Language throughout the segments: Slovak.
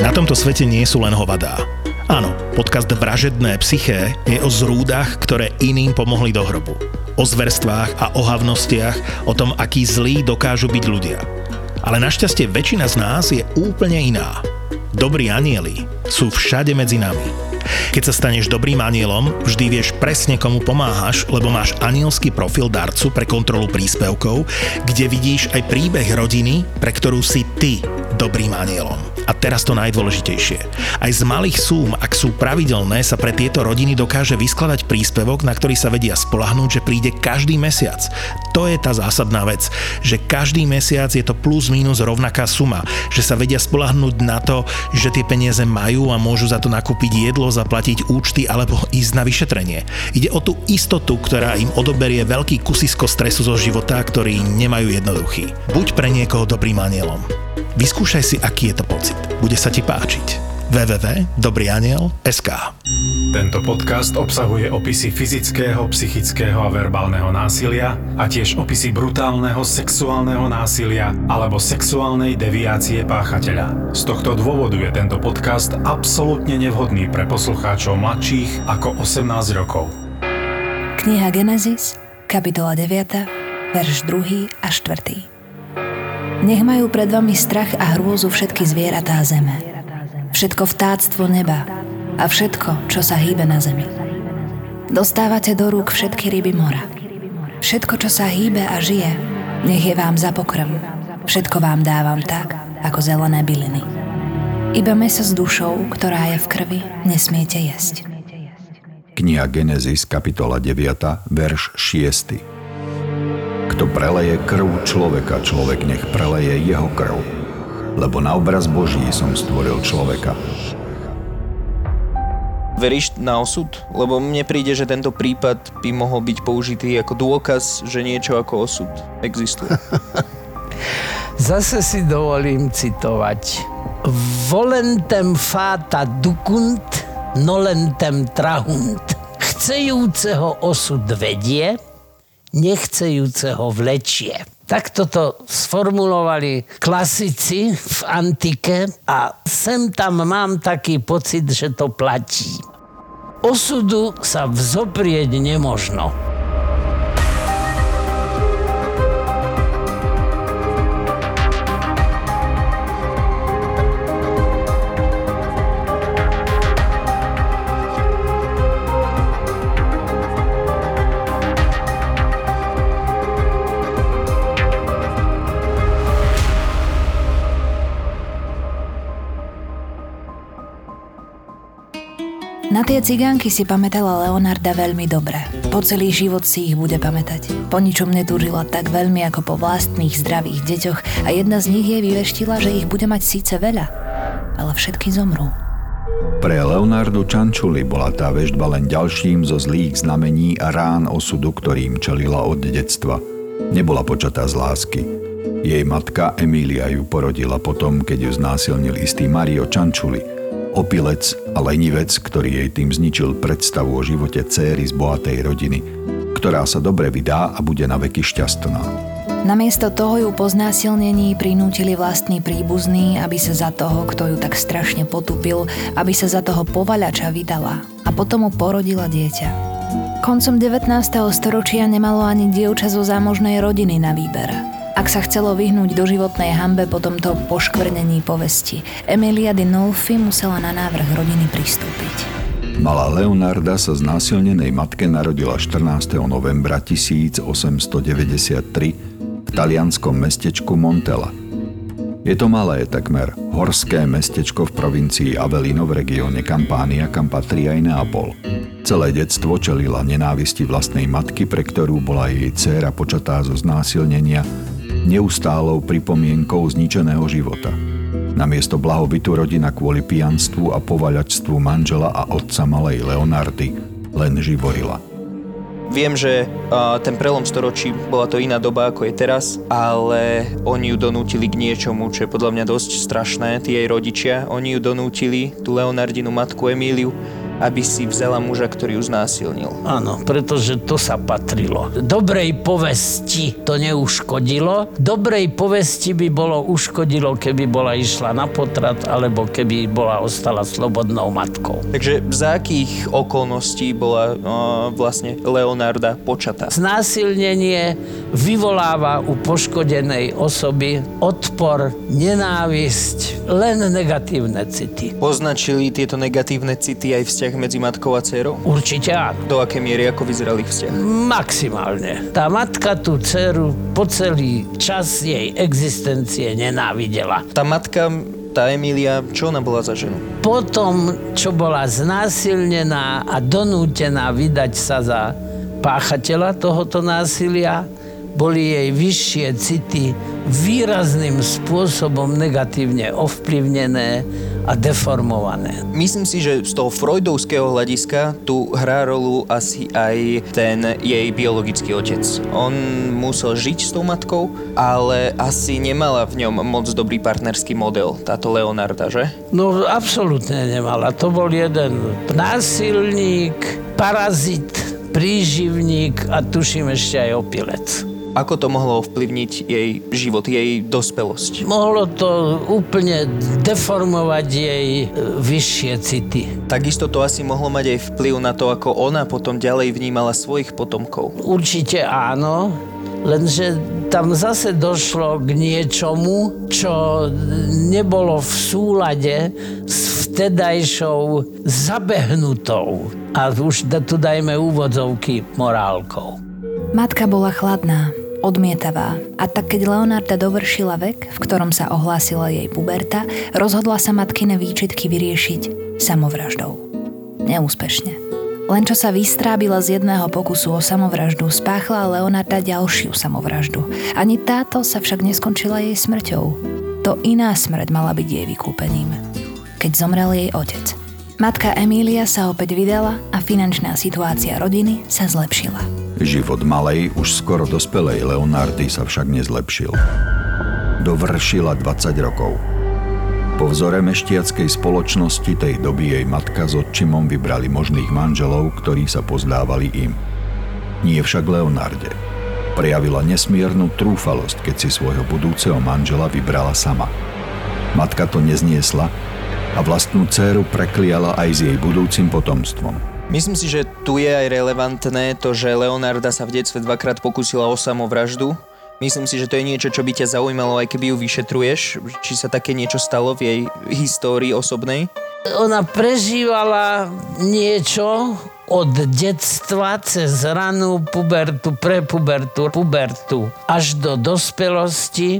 Na tomto svete nie sú len hovadá. Áno, podcast Vražedné psyché je o zrúdach, ktoré iným pomohli do hrobu. O zverstvách a ohavnostiach, o tom, akí zlí dokážu byť ľudia. Ale našťastie väčšina z nás je úplne iná. Dobrí anieli sú všade medzi nami. Keď sa staneš dobrým anielom, vždy vieš presne komu pomáhaš, lebo máš anielský profil darcu pre kontrolu príspevkov, kde vidíš aj príbeh rodiny, pre ktorú si ty dobrým anielom. A teraz to najdôležitejšie. Aj z malých súm, ak sú pravidelné, sa pre tieto rodiny dokáže vyskladať príspevok, na ktorý sa vedia spolahnúť, že príde každý mesiac. To je tá zásadná vec, že každý mesiac je to plus minus rovnaká suma, že sa vedia spolahnúť na to, že tie peniaze majú a môžu za to nakúpiť jedlo, zaplatiť účty alebo ísť na vyšetrenie. Ide o tú istotu, ktorá im odoberie veľký kusisko stresu zo života, ktorý nemajú jednoduchý. Buď pre niekoho dobrým anielom. Vyskúšaj si, aký je to pocit. Bude sa ti páčiť www.dobrýaniel.sk Tento podcast obsahuje opisy fyzického, psychického a verbálneho násilia a tiež opisy brutálneho sexuálneho násilia alebo sexuálnej deviácie páchateľa. Z tohto dôvodu je tento podcast absolútne nevhodný pre poslucháčov mladších ako 18 rokov. Kniha Genesis, kapitola 9, verš 2 a 4. Nech majú pred vami strach a hrôzu všetky zvieratá zeme. Všetko vtáctvo neba a všetko, čo sa hýbe na zemi. Dostávate do rúk všetky ryby mora. Všetko, čo sa hýbe a žije, nech je vám za pokrm. Všetko vám dávam tak, ako zelené byliny. Iba meso s dušou, ktorá je v krvi, nesmiete jesť. Kniha Genesis, kapitola 9, verš 6. Kto preleje krv človeka, človek nech preleje jeho krv. Lebo na obraz Boží som stvoril človeka. Veríš na osud? Lebo mne príde, že tento prípad by mohol byť použitý ako dôkaz, že niečo ako osud existuje. Zase si dovolím citovať. Volentem fata dukunt, nolentem trahunt. Chcejúceho osud vedie, nechcejúceho vlečie. Takto to sformulovali klasici v antike a sem tam mám taký pocit, že to platí. Osudu sa vzoprieť nemožno. Tie cigánky si pamätala Leonarda veľmi dobre. Po celý život si ich bude pamätať. Po ničom netúžila tak veľmi ako po vlastných zdravých deťoch a jedna z nich jej vyveštila, že ich bude mať síce veľa, ale všetky zomrú. Pre Leonardu Čančuli bola tá vežba len ďalším zo zlých znamení a rán osudu, ktorým čelila od detstva. Nebola počatá z lásky. Jej matka Emília ju porodila potom, keď ju znásilnil istý Mario Čančuli – opilec a lenivec, ktorý jej tým zničil predstavu o živote céry z bohatej rodiny, ktorá sa dobre vydá a bude na veky šťastná. Namiesto toho ju po znásilnení prinútili vlastní príbuzní, aby sa za toho, kto ju tak strašne potupil, aby sa za toho povaľača vydala a potom mu porodila dieťa. Koncom 19. storočia nemalo ani dievča zo zámožnej rodiny na výber. Ak sa chcelo vyhnúť do životnej hambe po tomto poškvrnení povesti, Emilia di Nolfi musela na návrh rodiny pristúpiť. Malá Leonarda sa z násilnenej matke narodila 14. novembra 1893 v talianskom mestečku Montella. Je to malé, takmer horské mestečko v provincii Avellino v regióne Campania, kam patrí aj Neapol. Celé detstvo čelila nenávisti vlastnej matky, pre ktorú bola jej dcéra počatá zo znásilnenia neustálou pripomienkou zničeného života. Namiesto blahobytu rodina kvôli pijanstvu a povaľačstvu manžela a otca malej Leonardy len živorila. Viem, že ten prelom storočí bola to iná doba ako je teraz, ale oni ju donútili k niečomu, čo je podľa mňa dosť strašné, tí jej rodičia. Oni ju donútili, tú Leonardinu matku Emíliu, aby si vzala muža, ktorý ju znásilnil. Áno, pretože to sa patrilo. Dobrej povesti to neuškodilo. Dobrej povesti by bolo uškodilo, keby bola išla na potrat, alebo keby bola ostala slobodnou matkou. Takže za akých okolností bola no, vlastne Leonarda počatá? Znásilnenie vyvoláva u poškodenej osoby odpor, nenávisť, len negatívne city. Poznačili tieto negatívne city aj vzťah medzi matkou a dcerou? Určite áno. Do aké miery, ako vyzeral ich vzťah? Maximálne. Tá matka tú dceru po celý čas jej existencie nenávidela. Tá matka tá Emília, čo ona bola za ženu? Potom, čo bola znásilnená a donútená vydať sa za páchateľa tohoto násilia, boli jej vyššie city výrazným spôsobom negatívne ovplyvnené a deformované. Myslím si, že z toho freudovského hľadiska tu hrá rolu asi aj ten jej biologický otec. On musel žiť s tou matkou, ale asi nemala v ňom moc dobrý partnerský model, táto Leonarda, že? No, absolútne nemala. To bol jeden násilník, parazit, príživník a tuším ešte aj opilec. Ako to mohlo ovplyvniť jej život, jej dospelosť? Mohlo to úplne deformovať jej e, vyššie city. Takisto to asi mohlo mať aj vplyv na to, ako ona potom ďalej vnímala svojich potomkov. Určite áno, lenže tam zase došlo k niečomu, čo nebolo v súlade s vtedajšou zabehnutou a už tu dajme úvodzovky morálkou. Matka bola chladná, odmietavá a tak keď Leonarda dovršila vek, v ktorom sa ohlásila jej puberta, rozhodla sa matkine výčitky vyriešiť samovraždou. Neúspešne. Len čo sa vystrábila z jedného pokusu o samovraždu, spáchla Leonarda ďalšiu samovraždu. Ani táto sa však neskončila jej smrťou. To iná smrť mala byť jej vykúpením. Keď zomrel jej otec. Matka Emília sa opäť vydala a finančná situácia rodiny sa zlepšila. Život malej, už skoro dospelej Leonardy sa však nezlepšil. Dovršila 20 rokov. Po vzore meštiackej spoločnosti tej doby jej matka s odčimom vybrali možných manželov, ktorí sa pozdávali im. Nie však Leonarde. Prejavila nesmiernu trúfalosť, keď si svojho budúceho manžela vybrala sama. Matka to nezniesla a vlastnú dceru prekliala aj s jej budúcim potomstvom. Myslím si, že tu je aj relevantné to, že Leonarda sa v detstve dvakrát pokusila o samovraždu. Myslím si, že to je niečo, čo by ťa zaujímalo, aj keby ju vyšetruješ. Či sa také niečo stalo v jej histórii osobnej? Ona prežívala niečo od detstva cez ranú pubertu, prepubertu, pubertu až do dospelosti,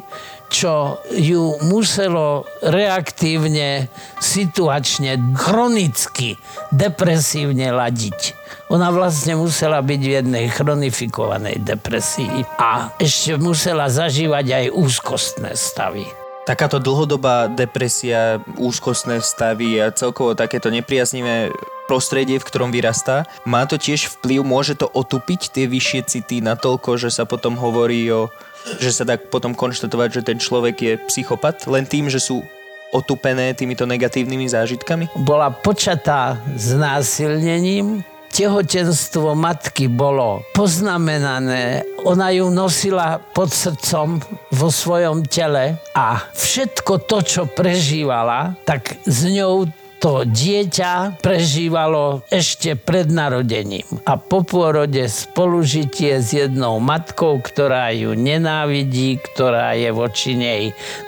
čo ju muselo reaktívne, situačne, chronicky, depresívne ladiť. Ona vlastne musela byť v jednej chronifikovanej depresii a ešte musela zažívať aj úzkostné stavy. Takáto dlhodobá depresia, úzkostné stavy a celkovo takéto nepriaznivé prostredie, v ktorom vyrastá, má to tiež vplyv, môže to otupiť tie vyššie city natoľko, že sa potom hovorí o že sa dá potom konštatovať, že ten človek je psychopat len tým, že sú otupené týmito negatívnymi zážitkami? Bola počatá znásilnením, tehotenstvo matky bolo poznamenané, ona ju nosila pod srdcom vo svojom tele a všetko to, čo prežívala, tak s ňou to dieťa prežívalo ešte pred narodením a po pôrode spolužitie s jednou matkou, ktorá ju nenávidí, ktorá je voči nej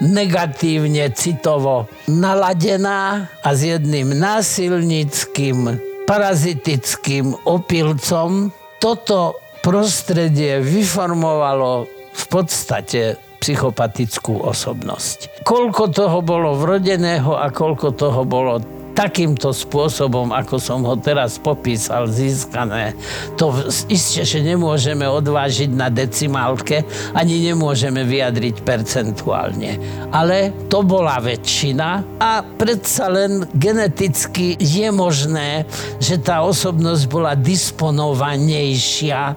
negatívne citovo naladená a s jedným násilnickým parazitickým opilcom. Toto prostredie vyformovalo v podstate psychopatickú osobnosť. Koľko toho bolo vrodeného a koľko toho bolo takýmto spôsobom, ako som ho teraz popísal, získané, to isté, že nemôžeme odvážiť na decimálke, ani nemôžeme vyjadriť percentuálne. Ale to bola väčšina a predsa len geneticky je možné, že tá osobnosť bola disponovanejšia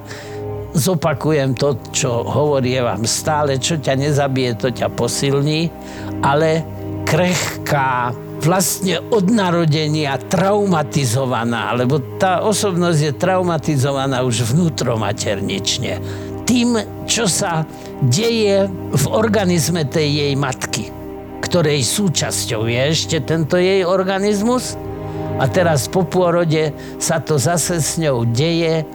zopakujem to, čo hovorí vám stále, čo ťa nezabije, to ťa posilní, ale krehká vlastne od narodenia traumatizovaná, lebo tá osobnosť je traumatizovaná už vnútromaternične. Tým, čo sa deje v organizme tej jej matky, ktorej súčasťou je ešte tento jej organizmus. A teraz po pôrode sa to zase s ňou deje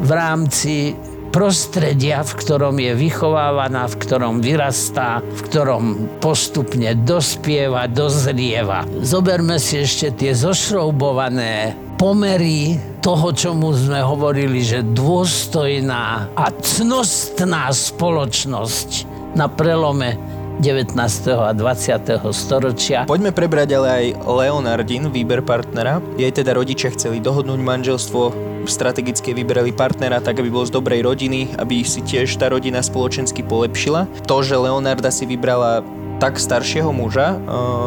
v rámci prostredia, v ktorom je vychovávaná, v ktorom vyrastá, v ktorom postupne dospieva, dozrieva. Zoberme si ešte tie zošroubované pomery toho, čomu sme hovorili, že dôstojná a cnostná spoločnosť na prelome 19. a 20. storočia. Poďme prebrať ale aj Leonardin, výber partnera. Jej teda rodičia chceli dohodnúť manželstvo strategicky vybrali partnera tak, aby bol z dobrej rodiny, aby si tiež tá rodina spoločensky polepšila. To, že Leonarda si vybrala tak staršieho muža,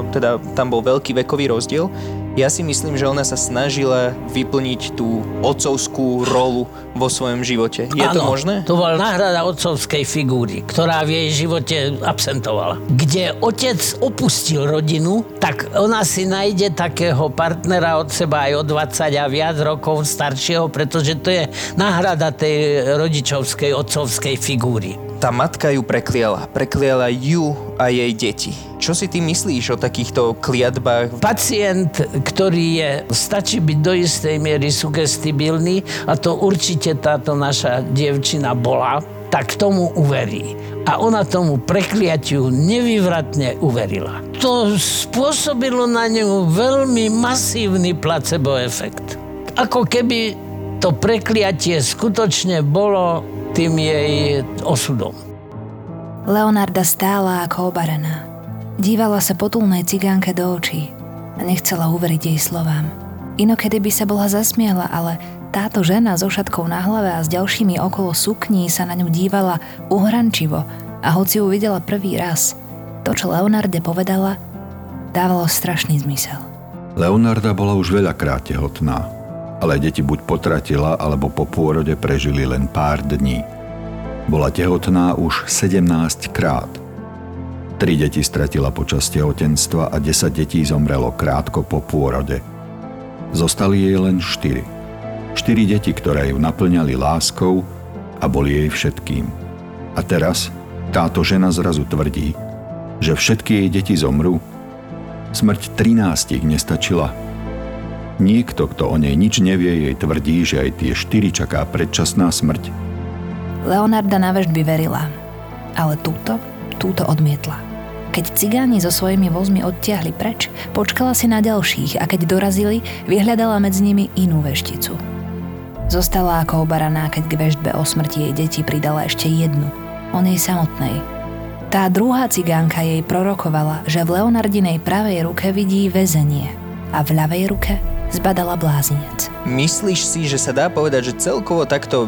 teda tam bol veľký vekový rozdiel, ja si myslím, že ona sa snažila vyplniť tú otcovskú rolu vo svojom živote. Je ano, to možné? to bola náhrada otcovskej figúry, ktorá v jej živote absentovala. Kde otec opustil rodinu, tak ona si nájde takého partnera od seba aj o 20 a viac rokov staršieho, pretože to je náhrada tej rodičovskej, otcovskej figúry tá matka ju prekliala. Prekliala ju a jej deti. Čo si ty myslíš o takýchto kliatbách? Pacient, ktorý je, stačí byť do istej miery sugestibilný a to určite táto naša dievčina bola, tak tomu uverí. A ona tomu prekliatiu nevyvratne uverila. To spôsobilo na ňu veľmi masívny placebo efekt. Ako keby to prekliatie skutočne bolo tým jej osudom. Leonarda stála ako obarená. Dívala sa potulnej cigánke do očí a nechcela uveriť jej slovám. Inokedy by sa bola zasmiela, ale táto žena so šatkou na hlave a s ďalšími okolo sukní sa na ňu dívala uhrančivo a hoci ju videla prvý raz, to, čo Leonarde povedala, dávalo strašný zmysel. Leonarda bola už veľakrát tehotná ale deti buď potratila, alebo po pôrode prežili len pár dní. Bola tehotná už 17 krát. Tri deti stratila počas tehotenstva a 10 detí zomrelo krátko po pôrode. Zostali jej len 4. 4 deti, ktoré ju naplňali láskou a boli jej všetkým. A teraz táto žena zrazu tvrdí, že všetky jej deti zomrú. Smrť 13 nestačila Niekto, kto o nej nič nevie, jej tvrdí, že aj tie štyri čaká predčasná smrť. Leonarda navždy verila, ale túto, túto odmietla. Keď cigáni so svojimi vozmi odtiahli preč, počkala si na ďalších a keď dorazili, vyhľadala medzi nimi inú vešticu. Zostala ako obaraná, keď k veštbe o smrti jej deti pridala ešte jednu, o nej samotnej. Tá druhá cigánka jej prorokovala, že v Leonardinej pravej ruke vidí väzenie a v ľavej ruke zbadala blázinec. Myslíš si, že sa dá povedať, že celkovo takto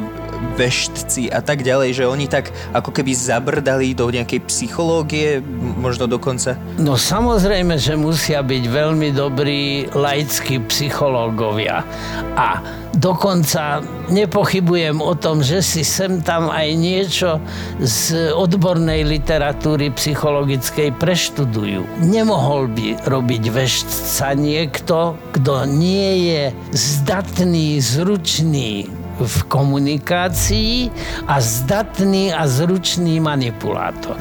veštci a tak ďalej, že oni tak ako keby zabrdali do nejakej psychológie, možno dokonca? No samozrejme, že musia byť veľmi dobrí laickí psychológovia. A dokonca nepochybujem o tom, že si sem tam aj niečo z odbornej literatúry psychologickej preštudujú. Nemohol by robiť veštca niekto, kto nie je zdatný, zručný v komunikácii a zdatný a zručný manipulátor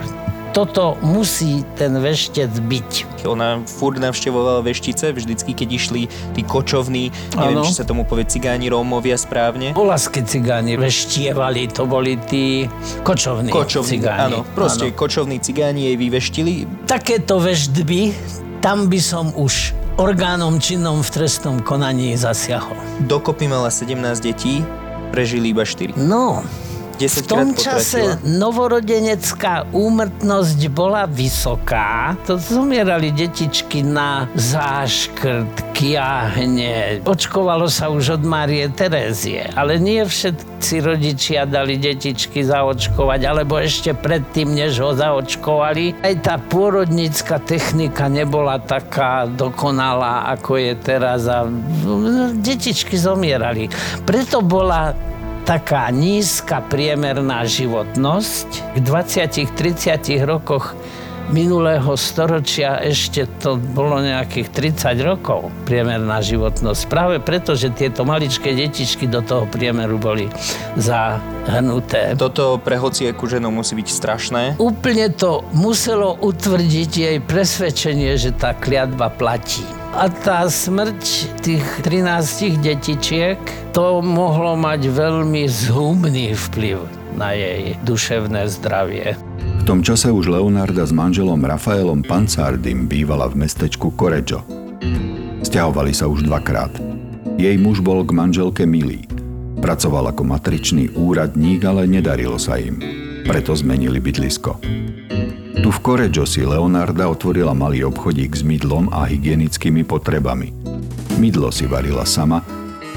toto musí ten veštec byť. Ona furt navštevovala veštice, vždycky, keď išli tí kočovní, neviem, ano. či sa tomu povie cigáni, Rómovia správne. Olaské cigáni veštievali, to boli tí kočovní, kočovní cigáni. Áno, proste ano. kočovní cigáni jej vyveštili. Takéto veštby, tam by som už orgánom činnom v trestnom konaní zasiahol. Dokopy mala 17 detí, Não. No, 10 v tom čase novorodenecká úmrtnosť bola vysoká. To zomierali detičky na záškrt, kiahne. Očkovalo sa už od Márie Terézie, ale nie všetci rodičia dali detičky zaočkovať, alebo ešte predtým, než ho zaočkovali. Aj tá pôrodnícka technika nebola taká dokonalá, ako je teraz a detičky zomierali. Preto bola taká nízka priemerná životnosť. V 20-30 rokoch minulého storočia ešte to bolo nejakých 30 rokov priemerná životnosť. Práve preto, že tieto maličké detičky do toho priemeru boli zahrnuté. Toto pre hocieku ženu musí byť strašné. Úplne to muselo utvrdiť jej presvedčenie, že tá kliatba platí. A tá smrť tých 13 detičiek, to mohlo mať veľmi zhumný vplyv na jej duševné zdravie. V tom čase už Leonarda s manželom Rafaelom Pancárdim bývala v mestečku Koreggio. Sťahovali sa už dvakrát. Jej muž bol k manželke milý. Pracoval ako matričný úradník, ale nedarilo sa im. Preto zmenili bydlisko. Tu v Koreggio si Leonarda otvorila malý obchodík s mydlom a hygienickými potrebami. Mydlo si varila sama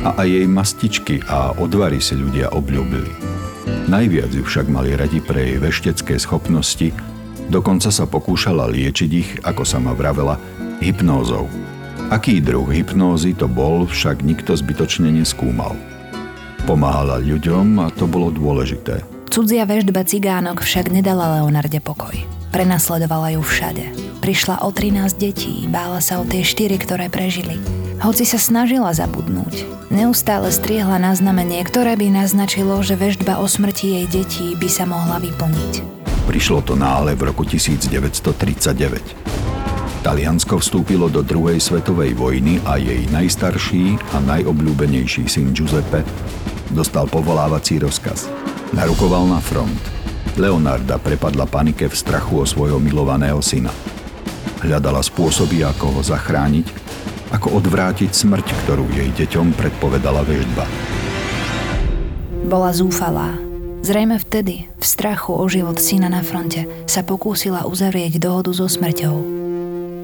a aj jej mastičky a odvary si ľudia obľúbili. Najviac ju však mali radi pre jej veštecké schopnosti, dokonca sa pokúšala liečiť ich, ako sama vravela, hypnózou. Aký druh hypnózy to bol, však nikto zbytočne neskúmal. Pomáhala ľuďom a to bolo dôležité. Cudzia väždba cigánok však nedala Leonarde pokoj. Prenasledovala ju všade. Prišla o 13 detí, bála sa o tie štyri, ktoré prežili. Hoci sa snažila zabudnúť, neustále striehla na znamenie, ktoré by naznačilo, že veždba o smrti jej detí by sa mohla vyplniť. Prišlo to náhle v roku 1939. Taliansko vstúpilo do druhej svetovej vojny a jej najstarší a najobľúbenejší syn Giuseppe dostal povolávací rozkaz. Narukoval na front – Leonarda prepadla panike v strachu o svojho milovaného syna. Hľadala spôsoby, ako ho zachrániť, ako odvrátiť smrť, ktorú jej deťom predpovedala veždba. Bola zúfalá. Zrejme vtedy, v strachu o život syna na fronte, sa pokúsila uzavrieť dohodu so smrťou.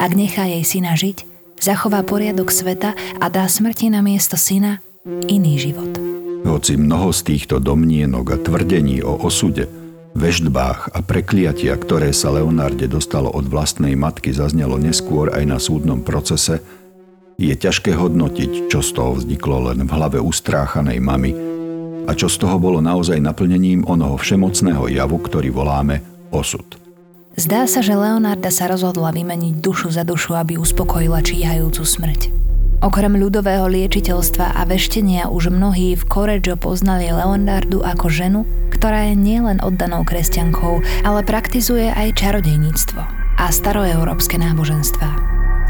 Ak nechá jej syna žiť, zachová poriadok sveta a dá smrti na miesto syna iný život. Hoci mnoho z týchto domnienok a tvrdení o osude veždbách a prekliatia, ktoré sa Leonarde dostalo od vlastnej matky, zaznelo neskôr aj na súdnom procese, je ťažké hodnotiť, čo z toho vzniklo len v hlave ustráchanej mamy a čo z toho bolo naozaj naplnením onoho všemocného javu, ktorý voláme osud. Zdá sa, že Leonarda sa rozhodla vymeniť dušu za dušu, aby uspokojila číhajúcu smrť. Okrem ľudového liečiteľstva a veštenia už mnohí v Koreggio poznali Leonardu ako ženu, ktorá je nielen oddanou kresťankou, ale praktizuje aj čarodejníctvo a staroeurópske náboženstva.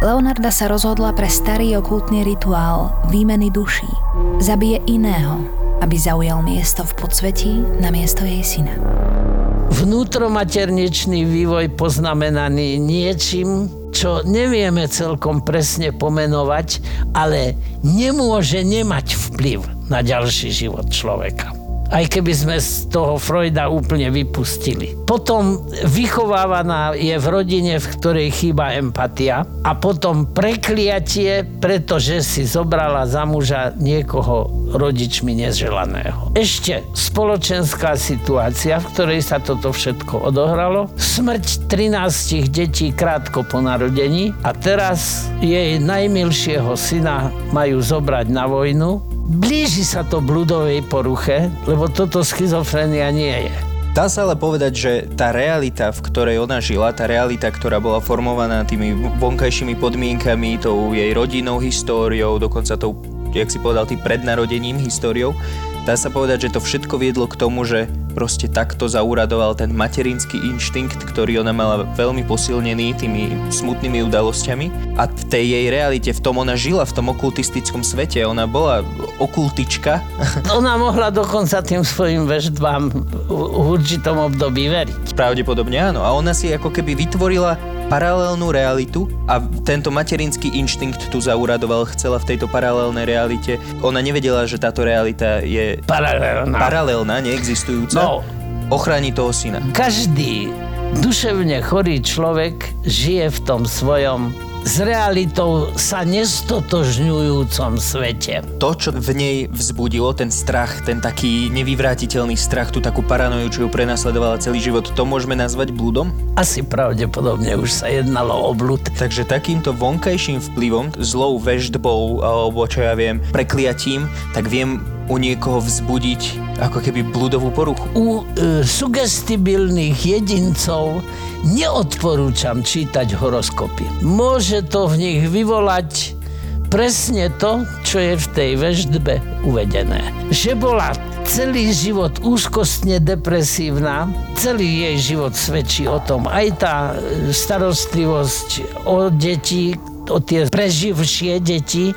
Leonarda sa rozhodla pre starý okultný rituál výmeny duší. Zabije iného, aby zaujal miesto v podsvetí na miesto jej syna. Vnútromaterničný vývoj poznamenaný niečím, čo nevieme celkom presne pomenovať, ale nemôže nemať vplyv na ďalší život človeka aj keby sme z toho Freuda úplne vypustili. Potom vychovávaná je v rodine, v ktorej chýba empatia a potom prekliatie, pretože si zobrala za muža niekoho rodičmi neželaného. Ešte spoločenská situácia, v ktorej sa toto všetko odohralo. Smrť 13 detí krátko po narodení a teraz jej najmilšieho syna majú zobrať na vojnu Blíži sa to bludovej poruche, lebo toto schizofrenia nie je. Dá sa ale povedať, že tá realita, v ktorej ona žila, tá realita, ktorá bola formovaná tými vonkajšími podmienkami, tou jej rodinnou históriou, dokonca tou, jak si povedal, tým prednarodením históriou, dá sa povedať, že to všetko viedlo k tomu, že proste takto zauradoval ten materinský inštinkt, ktorý ona mala veľmi posilnený tými smutnými udalosťami a v tej jej realite, v tom ona žila, v tom okultistickom svete, ona bola okultička. Ona mohla dokonca tým svojim veždbám v určitom období veriť. Pravdepodobne áno. A ona si ako keby vytvorila paralelnú realitu a tento materinský inštinkt tu zauradoval, chcela v tejto paralelnej realite. Ona nevedela, že táto realita je paralelná, paralelná neexistujúca. No. Ochráni toho syna. Každý duševne chorý človek žije v tom svojom s realitou sa nestotožňujúcom svete. To, čo v nej vzbudilo, ten strach, ten taký nevyvrátiteľný strach, tú takú paranoju, čo ju prenasledovala celý život, to môžeme nazvať blúdom? Asi pravdepodobne už sa jednalo o blúd. Takže takýmto vonkajším vplyvom, zlou veždbou alebo čo ja viem, prekliatím, tak viem u niekoho vzbudiť ako keby bludovú poruchu. U e, sugestibilných jedincov neodporúčam čítať horoskopy. Môže to v nich vyvolať presne to, čo je v tej veždbe uvedené. Že bola celý život úzkostne depresívna, celý jej život svedčí o tom. Aj tá e, starostlivosť o deti, o tie preživšie deti,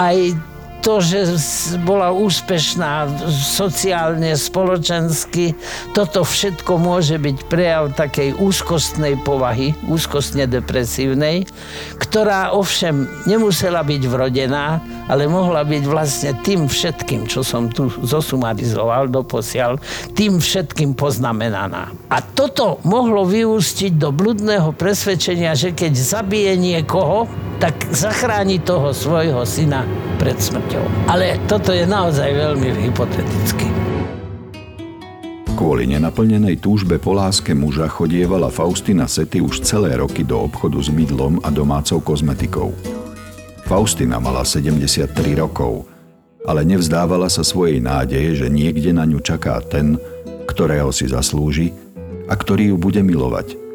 aj to, že bola úspešná sociálne, spoločensky, toto všetko môže byť prejav takej úzkostnej povahy, úzkostne depresívnej, ktorá ovšem nemusela byť vrodená, ale mohla byť vlastne tým všetkým, čo som tu zosumarizoval doposiaľ, tým všetkým poznamenaná. A toto mohlo vyústiť do bludného presvedčenia, že keď zabije niekoho, tak zachráni toho svojho syna pred smrťou. Ale toto je naozaj veľmi hypotetické. Kvôli nenaplnenej túžbe po láske muža chodievala Faustina Sety už celé roky do obchodu s mydlom a domácou kozmetikou. Faustina mala 73 rokov, ale nevzdávala sa svojej nádeje, že niekde na ňu čaká ten, ktorého si zaslúži a ktorý ju bude milovať –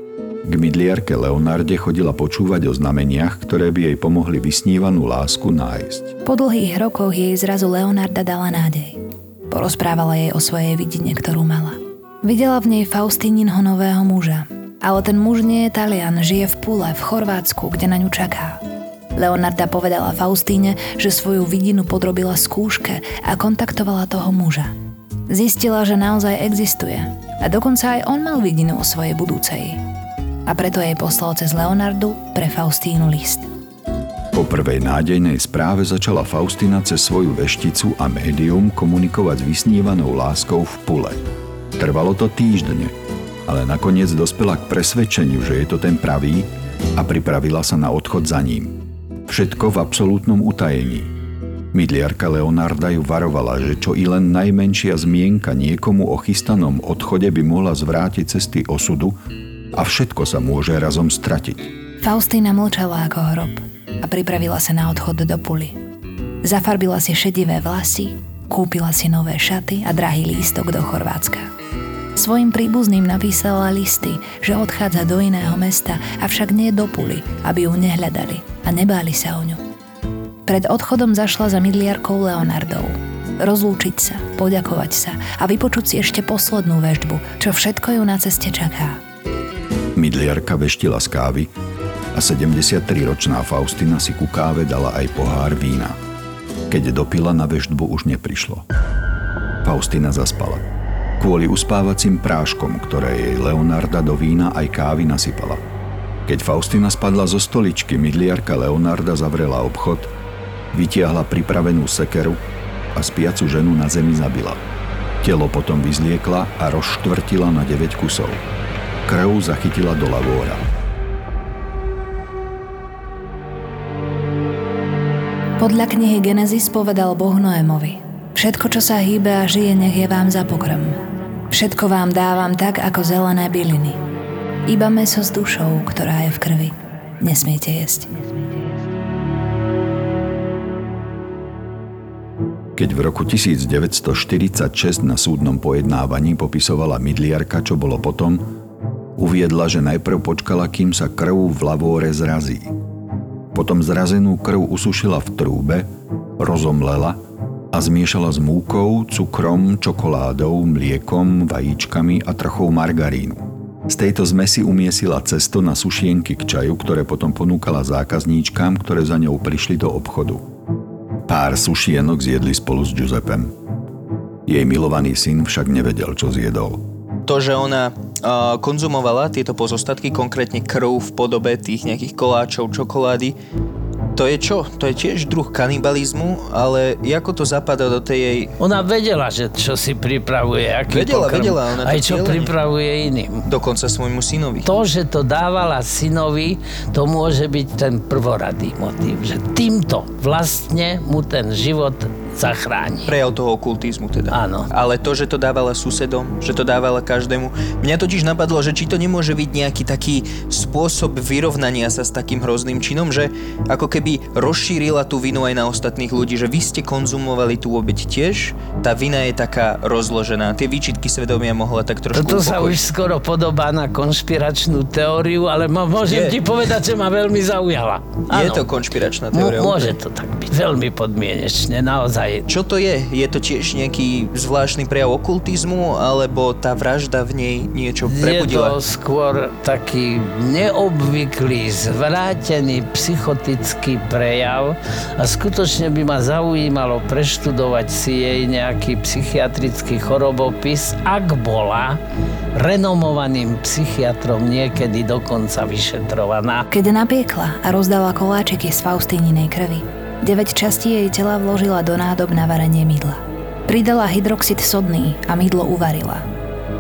k mydliarke Leonarde chodila počúvať o znameniach, ktoré by jej pomohli vysnívanú lásku nájsť. Po dlhých rokoch jej zrazu Leonarda dala nádej. Porozprávala jej o svojej vidine, ktorú mala. Videla v nej Faustininho nového muža. Ale ten muž nie je Talian, žije v Pule, v Chorvátsku, kde na ňu čaká. Leonarda povedala Faustíne, že svoju vidinu podrobila skúške a kontaktovala toho muža. Zistila, že naozaj existuje a dokonca aj on mal vidinu o svojej budúcej a preto jej poslal cez Leonardu pre Faustínu list. Po prvej nádejnej správe začala Faustina cez svoju vešticu a médium komunikovať s vysnívanou láskou v pule. Trvalo to týždne, ale nakoniec dospela k presvedčeniu, že je to ten pravý a pripravila sa na odchod za ním. Všetko v absolútnom utajení. Mydliarka Leonarda ju varovala, že čo i len najmenšia zmienka niekomu o chystanom odchode by mohla zvrátiť cesty osudu a všetko sa môže razom stratiť. Faustína mlčala ako hrob a pripravila sa na odchod do puly. Zafarbila si šedivé vlasy, kúpila si nové šaty a drahý lístok do Chorvátska. Svojim príbuzným napísala listy, že odchádza do iného mesta, avšak nie do puly, aby ju nehľadali a nebáli sa o ňu. Pred odchodom zašla za mydliarkou Leonardou. Rozlúčiť sa, poďakovať sa a vypočuť si ešte poslednú väždbu, čo všetko ju na ceste čaká. Mydliarka veštila z kávy a 73-ročná Faustina si ku káve dala aj pohár vína. Keď dopila, na veštbu už neprišlo. Faustina zaspala. Kvôli uspávacím práškom, ktoré jej Leonarda do vína aj kávy nasypala. Keď Faustina spadla zo stoličky, mydliarka Leonarda zavrela obchod, vytiahla pripravenú sekeru a spiacu ženu na zemi zabila. Telo potom vyzliekla a rozštvrtila na 9 kusov krv zachytila do lavóra. Podľa knihy Genesis povedal Boh Noémovi Všetko, čo sa hýbe a žije, nech je vám za pokrm. Všetko vám dávam tak, ako zelené byliny. Iba meso s dušou, ktorá je v krvi. Nesmiete jesť. Keď v roku 1946 na súdnom pojednávaní popisovala Midliarka, čo bolo potom, Uviedla, že najprv počkala, kým sa krv v lavóre zrazí. Potom zrazenú krv usušila v trúbe, rozomlela a zmiešala s múkou, cukrom, čokoládou, mliekom, vajíčkami a trochou margarínu. Z tejto zmesi umiesila cesto na sušienky k čaju, ktoré potom ponúkala zákazníčkám, ktoré za ňou prišli do obchodu. Pár sušienok zjedli spolu s Giuseppem. Jej milovaný syn však nevedel, čo zjedol to, že ona uh, konzumovala tieto pozostatky, konkrétne krv v podobe tých nejakých koláčov, čokolády, to je čo? To je tiež druh kanibalizmu, ale ako to zapadá do tej jej... Ona vedela, že čo si pripravuje, aký Vedela, pokrm, vedela. Ona aj čo pripravuje iným. Dokonca svojmu synovi. To, že to dávala synovi, to môže byť ten prvoradý motív. Že týmto vlastne mu ten život zachráni. Prejav toho okultizmu teda. Áno. Ale to, že to dávala susedom, že to dávala každému, mňa totiž napadlo, že či to nemôže byť nejaký taký spôsob vyrovnania sa s takým hrozným činom, že ako keby rozšírila tú vinu aj na ostatných ľudí, že vy ste konzumovali tú obeď tiež, tá vina je taká rozložená. Tie výčitky svedomia mohla tak trošku Toto sa upokojiť. už skoro podobá na konšpiračnú teóriu, ale mo- môžem Je. ti povedať, že ma veľmi zaujala. Je Áno. to konšpiračná teória. môže to tak byť. Veľmi podmienečne, naozaj. Čo to je? Je to tiež nejaký zvláštny prejav okultizmu, alebo tá vražda v nej niečo Je prebudila? to skôr taký neobvyklý, zvrátený psychotický prejav a skutočne by ma zaujímalo preštudovať si jej nejaký psychiatrický chorobopis, ak bola renomovaným psychiatrom niekedy dokonca vyšetrovaná. Keď napiekla a rozdala koláčiky z Faustíninej krvi, 9 častí jej tela vložila do nádob na varenie mydla. Pridala hydroxid sodný a mydlo uvarila.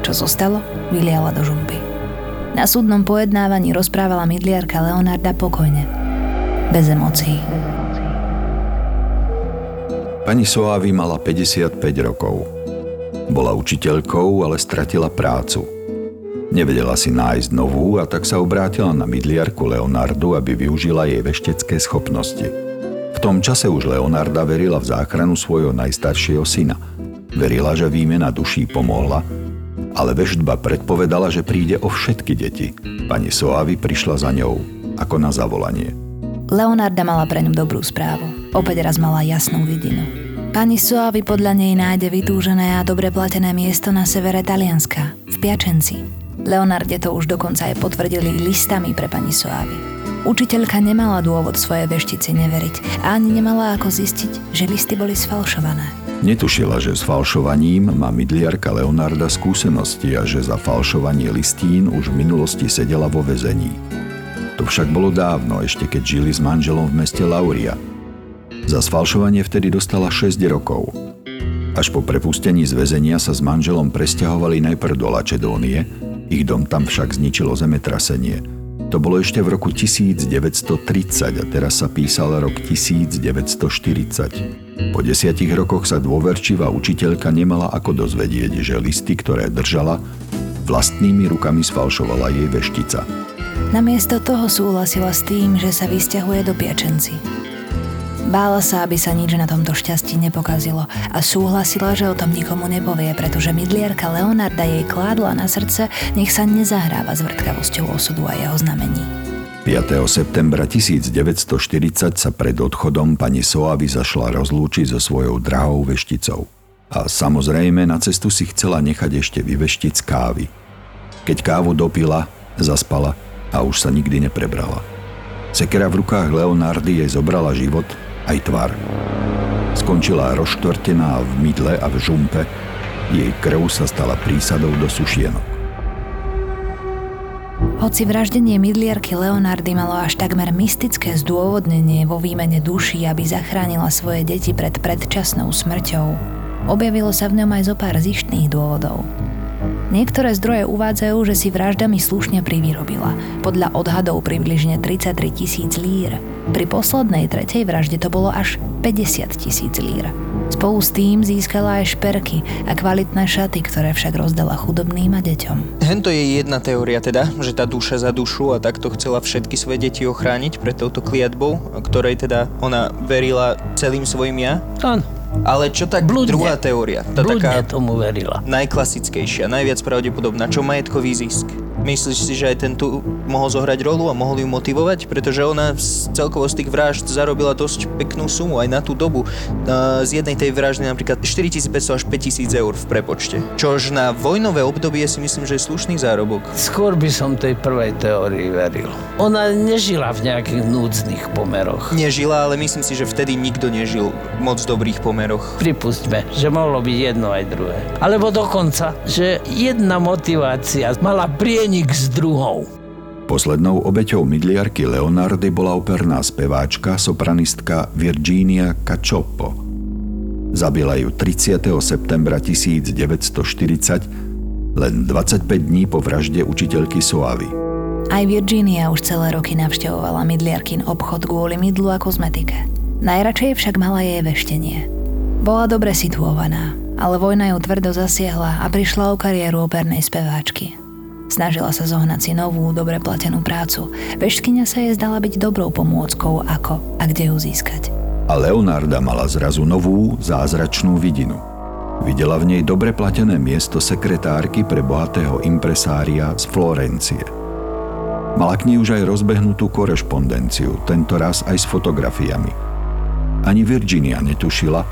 Čo zostalo, vyliala do žumpy. Na súdnom pojednávaní rozprávala mydliarka Leonarda pokojne. Bez emócií. Pani Soavi mala 55 rokov. Bola učiteľkou, ale stratila prácu. Nevedela si nájsť novú a tak sa obrátila na mydliarku Leonardu, aby využila jej veštecké schopnosti. Tom čase už Leonarda verila v záchranu svojho najstaršieho syna. Verila, že výmena duší pomohla, ale veštba predpovedala, že príde o všetky deti. Pani Soavi prišla za ňou, ako na zavolanie. Leonarda mala pre ňu dobrú správu. Opäť raz mala jasnú vidinu. Pani Suavi podľa nej nájde vytúžené a dobre platené miesto na severe Talianska, v Piačenci. Leonarde to už dokonca aj potvrdili listami pre pani Suavi. Učiteľka nemala dôvod svoje veštici neveriť a ani nemala ako zistiť, že listy boli sfalšované. Netušila, že s falšovaním má mydliarka Leonarda skúsenosti a že za falšovanie listín už v minulosti sedela vo väzení. To však bolo dávno, ešte keď žili s manželom v meste Lauria. Za sfalšovanie vtedy dostala 6 rokov. Až po prepustení z väzenia sa s manželom presťahovali najprv do Lačedónie, ich dom tam však zničilo zemetrasenie. To bolo ešte v roku 1930 a teraz sa písal rok 1940. Po desiatich rokoch sa dôverčivá učiteľka nemala ako dozvedieť, že listy, ktoré držala, vlastnými rukami sfalšovala jej veštica. Namiesto toho súhlasila s tým, že sa vysťahuje do Piačenci. Bála sa, aby sa nič na tomto šťastí nepokazilo a súhlasila, že o tom nikomu nepovie, pretože mydliarka Leonarda jej kládla na srdce, nech sa nezahráva s vrtkavosťou osudu a jeho znamení. 5. septembra 1940 sa pred odchodom pani Soavi zašla rozlúčiť so svojou drahou vešticou. A samozrejme na cestu si chcela nechať ešte vyveštiť z kávy. Keď kávu dopila, zaspala a už sa nikdy neprebrala. Sekera v rukách Leonardy jej zobrala život aj tvar. Skončila rozštvrtená v mydle a v žumpe, jej krv sa stala prísadou do sušienok. Hoci vraždenie mydliarky Leonardy malo až takmer mystické zdôvodnenie vo výmene duší, aby zachránila svoje deti pred predčasnou smrťou, objavilo sa v ňom aj zo pár zištných dôvodov. Niektoré zdroje uvádzajú, že si vraždami slušne privyrobila, podľa odhadov približne 33 tisíc lír. Pri poslednej tretej vražde to bolo až 50 tisíc lír. Spolu s tým získala aj šperky a kvalitné šaty, ktoré však rozdala chudobným a deťom. Hento je jedna teória teda, že tá duša za dušu a takto chcela všetky svoje deti ochrániť pred touto kliatbou, ktorej teda ona verila celým svojim ja. Áno, Ale čo tak Bludne. druhá teória, tá blúdne taká tomu verila. najklasickejšia, najviac pravdepodobná, čo majetkový zisk. Myslíš si, že aj ten tu mohol zohrať rolu a mohol ju motivovať? Pretože ona z, celkovo z tých vražd zarobila dosť peknú sumu aj na tú dobu. Z jednej tej vraždy napríklad 4500 až 5000 eur v prepočte. Čož na vojnové obdobie si myslím, že je slušný zárobok. Skôr by som tej prvej teórii veril. Ona nežila v nejakých núdznych pomeroch. Nežila, ale myslím si, že vtedy nikto nežil v moc dobrých pomeroch. Pripustme, že mohlo byť jedno aj druhé. Alebo dokonca, že jedna motivácia mala prienik s druhou. Poslednou obeťou mydliarky Leonardy bola operná speváčka, sopranistka Virginia Cacioppo. Zabila ju 30. septembra 1940, len 25 dní po vražde učiteľky Soavy. Aj Virginia už celé roky navštevovala mydliarkin obchod kvôli mydlu a kozmetike. Najradšej však mala jej veštenie. Bola dobre situovaná, ale vojna ju tvrdo zasiahla a prišla o kariéru opernej speváčky. Snažila sa zohnať si novú, dobre platenú prácu. Veškyňa sa jej zdala byť dobrou pomôckou, ako a kde ju získať. A Leonarda mala zrazu novú, zázračnú vidinu. Videla v nej dobre platené miesto sekretárky pre bohatého impresária z Florencie. Mala k nej už aj rozbehnutú korešpondenciu, tento raz aj s fotografiami. Ani Virginia netušila,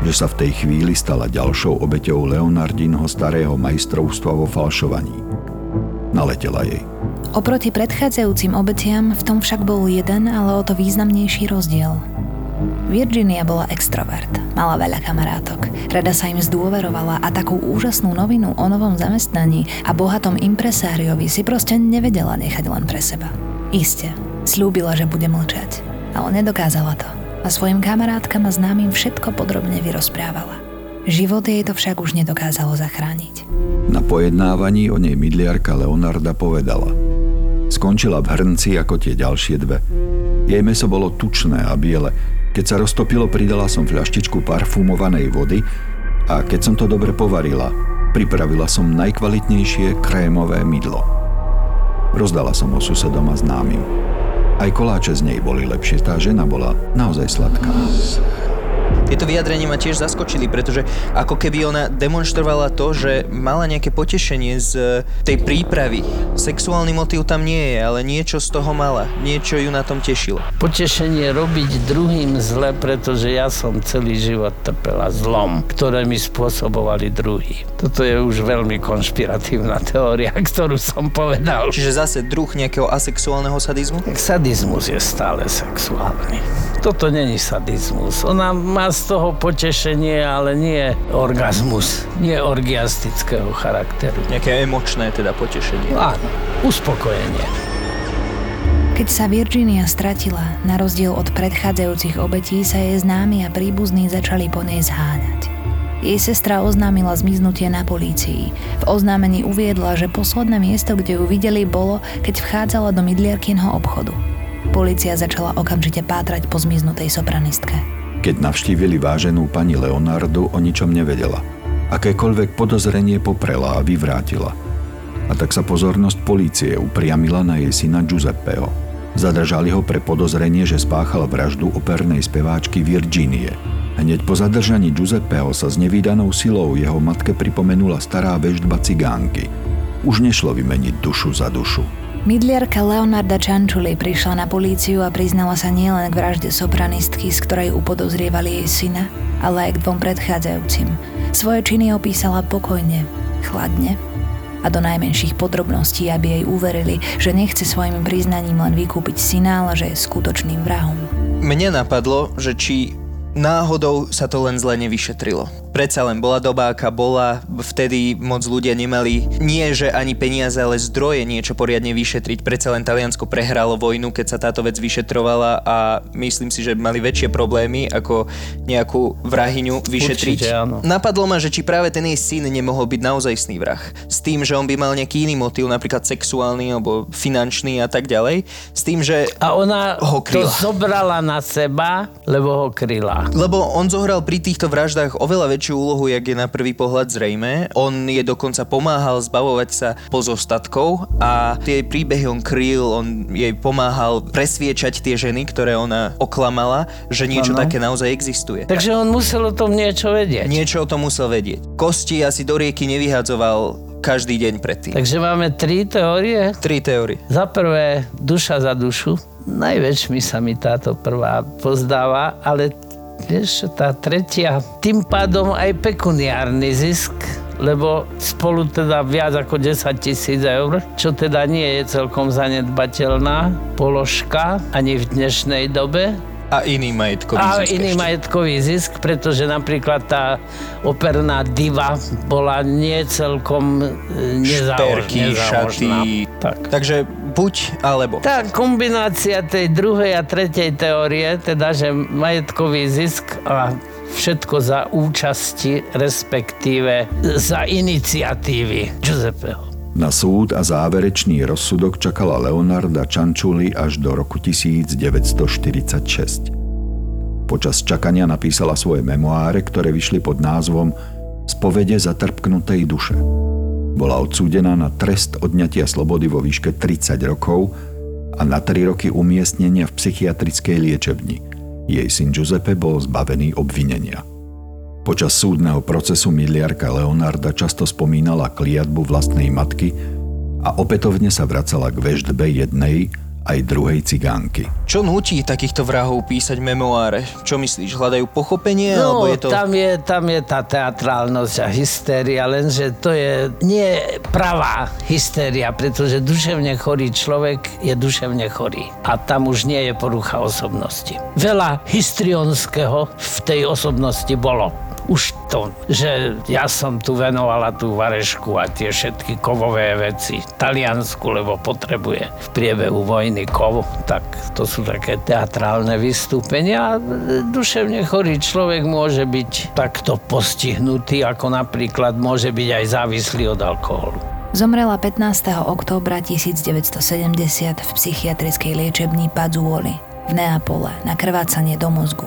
že sa v tej chvíli stala ďalšou obeťou Leonardinho starého majstrovstva vo falšovaní. Naletela jej. Oproti predchádzajúcim obetiam v tom však bol jeden, ale o to významnejší rozdiel – Virginia bola extrovert, mala veľa kamarátok, rada sa im zdôverovala a takú úžasnú novinu o novom zamestnaní a bohatom impresáriovi si proste nevedela nechať len pre seba. Iste, slúbila, že bude mlčať, ale nedokázala to a svojim kamarátkam a známym všetko podrobne vyrozprávala. Život jej to však už nedokázalo zachrániť. Na pojednávaní o nej midliarka Leonarda povedala Skončila v hrnci ako tie ďalšie dve. Jej meso bolo tučné a biele, keď sa roztopilo, pridala som fľaštičku parfumovanej vody a keď som to dobre povarila, pripravila som najkvalitnejšie krémové mydlo. Rozdala som ho susedom a známym. Aj koláče z nej boli lepšie, tá žena bola naozaj sladká. Tieto vyjadrenia ma tiež zaskočili, pretože ako keby ona demonstrovala to, že mala nejaké potešenie z tej prípravy. Sexuálny motív tam nie je, ale niečo z toho mala. Niečo ju na tom tešilo. Potešenie robiť druhým zle, pretože ja som celý život trpela zlom, ktoré mi spôsobovali druhý. Toto je už veľmi konšpiratívna teória, ktorú som povedal. Čiže zase druh nejakého asexuálneho sadizmu? Sadizmus je stále sexuálny. Toto není sadizmus. Ona má z toho potešenie, ale nie orgazmus, nie orgiastického charakteru. Nejaké emočné teda potešenie. Áno, uspokojenie. Keď sa Virginia stratila, na rozdiel od predchádzajúcich obetí sa jej známi a príbuzní začali po nej zháňať. Jej sestra oznámila zmiznutie na polícii. V oznámení uviedla, že posledné miesto, kde ju videli, bolo, keď vchádzala do mydliarkinho obchodu. Polícia začala okamžite pátrať po zmiznutej sopranistke. Keď navštívili váženú pani Leonardu, o ničom nevedela. Akékoľvek podozrenie poprela a vyvrátila. A tak sa pozornosť polície upriamila na jej syna Giuseppeho. Zadržali ho pre podozrenie, že spáchal vraždu opernej speváčky Virginie. Hneď po zadržaní Giuseppeho sa s nevydanou silou jeho matke pripomenula stará veždba cigánky. Už nešlo vymeniť dušu za dušu. Mydliarka Leonarda Čančuli prišla na políciu a priznala sa nielen k vražde sopranistky, z ktorej upodozrievali jej syna, ale aj k dvom predchádzajúcim. Svoje činy opísala pokojne, chladne a do najmenších podrobností, aby jej uverili, že nechce svojim priznaním len vykúpiť syna, ale že je skutočným vrahom. Mne napadlo, že či náhodou sa to len zle nevyšetrilo. Predsa len bola doba, aká bola, vtedy moc ľudia nemali nie, že ani peniaze, ale zdroje niečo poriadne vyšetriť. Predsa len Taliansko prehralo vojnu, keď sa táto vec vyšetrovala a myslím si, že mali väčšie problémy ako nejakú vrahyňu vyšetriť. Určite, áno. Napadlo ma, že či práve ten jej syn nemohol byť naozajstný vrah. S tým, že on by mal nejaký iný motív, napríklad sexuálny alebo finančný a tak ďalej. S tým, že A ona ho to kryla. zobrala na seba, lebo ho kryla. Lebo on zohral pri týchto vraždách oveľa väčšiu úlohu, jak je na prvý pohľad zrejme. On je dokonca pomáhal zbavovať sa pozostatkov a tie príbehy on kryl, on jej pomáhal presviečať tie ženy, ktoré ona oklamala, že niečo Áno. také naozaj existuje. Takže on musel o tom niečo vedieť. Niečo o tom musel vedieť. Kosti asi do rieky nevyhadzoval každý deň predtým. Takže máme tri teórie. Tri teórie. Za prvé, duša za dušu. Najväčšmi sa mi táto prvá pozdáva, ale vieš, tá tretia, tým pádom aj pekuniárny zisk, lebo spolu teda viac ako 10 tisíc eur, čo teda nie je celkom zanedbateľná položka ani v dnešnej dobe. A iný majetkový A zisk iný ešte. majetkový zisk, pretože napríklad tá operná diva bola nie celkom e, nezao- Šperky, šaty. Tak. Takže buď alebo. Tá kombinácia tej druhej a tretej teórie, teda, že majetkový zisk a všetko za účasti, respektíve za iniciatívy Giuseppeho. Na súd a záverečný rozsudok čakala Leonarda Čančuli až do roku 1946. Počas čakania napísala svoje memoáre, ktoré vyšli pod názvom Spovede zatrpknutej duše. Bola odsúdená na trest odňatia slobody vo výške 30 rokov a na 3 roky umiestnenia v psychiatrickej liečebni. Jej syn Giuseppe bol zbavený obvinenia. Počas súdneho procesu miliarka Leonarda často spomínala kliatbu vlastnej matky a opätovne sa vracala k veždbe jednej aj druhej cigánky. Čo nutí takýchto vrahov písať memoáre? Čo myslíš, hľadajú pochopenie? No, alebo je to... tam, je, tam je tá teatrálnosť a hystéria, lenže to je nie pravá hystéria, pretože duševne chorý človek je duševne chorý. A tam už nie je porucha osobnosti. Veľa histrionského v tej osobnosti bolo už to, že ja som tu venovala tú varešku a tie všetky kovové veci Taliansku, lebo potrebuje v priebehu vojny kov, tak to sú také teatrálne vystúpenia. Duševne chorý človek môže byť takto postihnutý, ako napríklad môže byť aj závislý od alkoholu. Zomrela 15. októbra 1970 v psychiatrickej liečebni Pazzuoli v Neapole na krvácanie do mozgu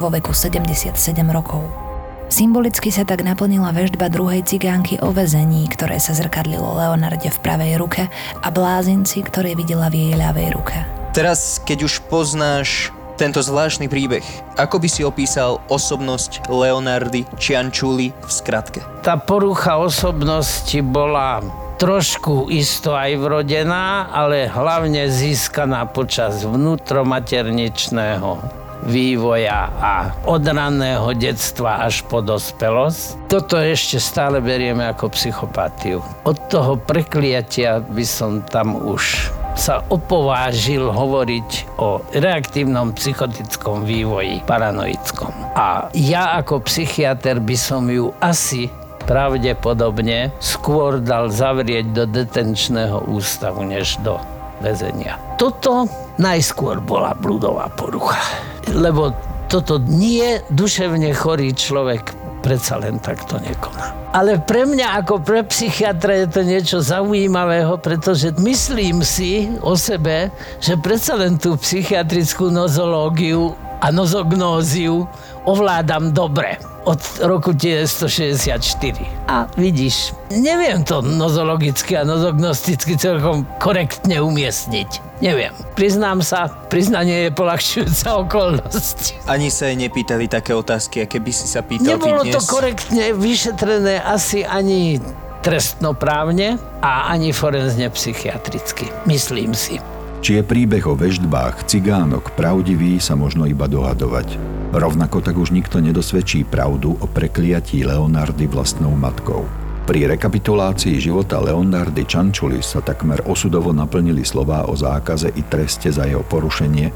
vo veku 77 rokov. Symbolicky sa tak naplnila veždba druhej cigánky o vezení, ktoré sa zrkadlilo Leonarde v pravej ruke a blázinci, ktoré videla v jej ľavej ruke. Teraz, keď už poznáš tento zvláštny príbeh, ako by si opísal osobnosť Leonardy Cianciulli v skratke? Tá porucha osobnosti bola trošku isto aj vrodená, ale hlavne získaná počas vnútromaterničného vývoja a od ranného detstva až po dospelosť. Toto ešte stále berieme ako psychopatiu. Od toho prekliatia by som tam už sa opovážil hovoriť o reaktívnom psychotickom vývoji paranoickom. A ja ako psychiatr by som ju asi pravdepodobne skôr dal zavrieť do detenčného ústavu, než do väzenia. Toto najskôr bola bludová porucha. Lebo toto nie duševne chorý človek predsa len takto nekoná. Ale pre mňa ako pre psychiatra je to niečo zaujímavého, pretože myslím si o sebe, že predsa len tú psychiatrickú nozológiu a nozognóziu ovládam dobre od roku 1964. A vidíš, neviem to nozologicky a nozognosticky celkom korektne umiestniť. Neviem. Priznám sa, priznanie je polahčujúca okolnosť. Ani sa jej nepýtali také otázky, aké by si sa pýtal Nebolo dnes? to korektne vyšetrené asi ani trestnoprávne a ani forenzne psychiatricky. Myslím si. Či je príbeh o veždbách cigánok pravdivý, sa možno iba dohadovať. Rovnako tak už nikto nedosvedčí pravdu o prekliatí Leonardy vlastnou matkou. Pri rekapitulácii života Leonardy Čančuli sa takmer osudovo naplnili slová o zákaze i treste za jeho porušenie,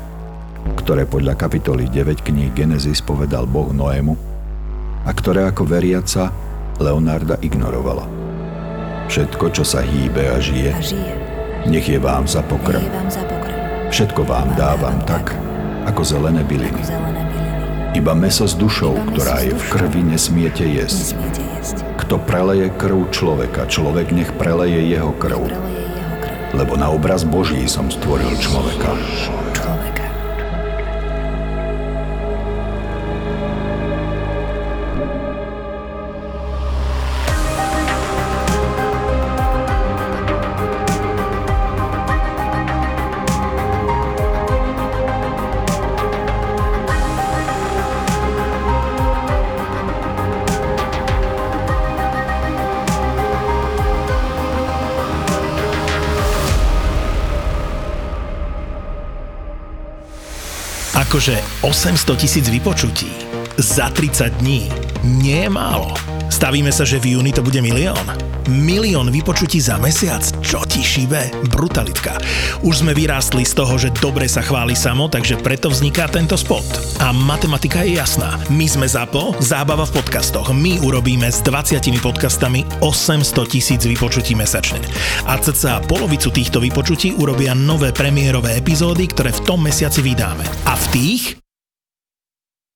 ktoré podľa kapitoly 9 kníh Genesis povedal Boh Noému a ktoré ako veriaca Leonarda ignorovala. Všetko, čo sa hýbe a žije, A žije. nech je vám za pokrm. Všetko vám dávam tak, ako zelené byliny. Zelené byliny. Iba meso s dušou, ktorá je v krvi, nesmiete jesť. Kto preleje krv človeka, človek nech preleje jeho krv. Lebo na obraz Boží som stvoril. Človeka. Akože 800 tisíc vypočutí za 30 dní nie je málo. Stavíme sa, že v júni to bude milión. Milión vypočutí za mesiac? Čo ti šíbe? Brutalitka. Už sme vyrástli z toho, že dobre sa chváli samo, takže preto vzniká tento spot. A matematika je jasná. My sme ZAPO, zábava v podcastoch. My urobíme s 20 podcastami 800 tisíc vypočutí mesačne. A cca polovicu týchto vypočutí urobia nové premiérové epizódy, ktoré v tom mesiaci vydáme. A v tých